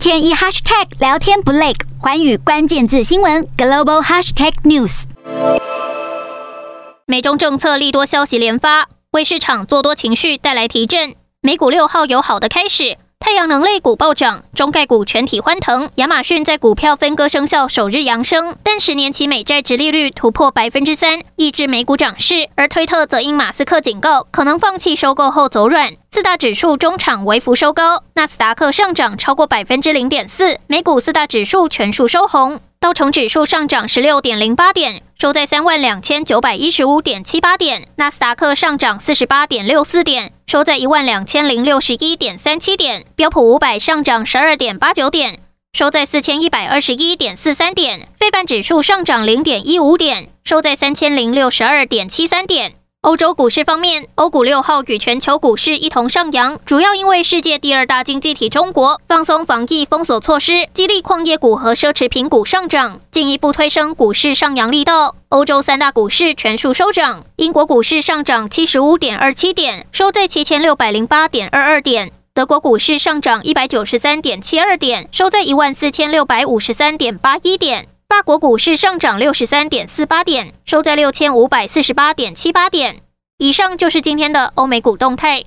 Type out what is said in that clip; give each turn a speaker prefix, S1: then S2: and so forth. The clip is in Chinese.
S1: 天一 hashtag 聊天不累，寰宇关键字新闻 global hashtag news。
S2: 美中政策利多消息连发，为市场做多情绪带来提振。美股六号有好的开始。太阳能类股暴涨，中概股全体欢腾。亚马逊在股票分割生效首日扬升，但十年期美债殖利率突破百分之三，抑制美股涨势。而推特则因马斯克警告可能放弃收购后走软。四大指数中场微幅收高，纳斯达克上涨超过百分之零点四，美股四大指数全数收红。道琼指数上涨十六点零八点，收在三万两千九百一十五点七八点；纳斯达克上涨四十八点六四点，收在一万两千零六十一点三七点；标普五百上涨十二点八九点，收在四千一百二十一点四三点；费半指数上涨零点一五点，收在三千零六十二点七三点。欧洲股市方面，欧股六号与全球股市一同上扬，主要因为世界第二大经济体中国放松防疫封锁措施，激励矿业股和奢侈品股上涨，进一步推升股市上扬力道。欧洲三大股市全数收涨，英国股市上涨七十五点二七点，收在七千六百零八点二二点；德国股市上涨一百九十三点七二点，收在一万四千六百五十三点八一点。国股市上涨六十三点四八点，收在六千五百四十八点七八点。以上就是今天的欧美股动态。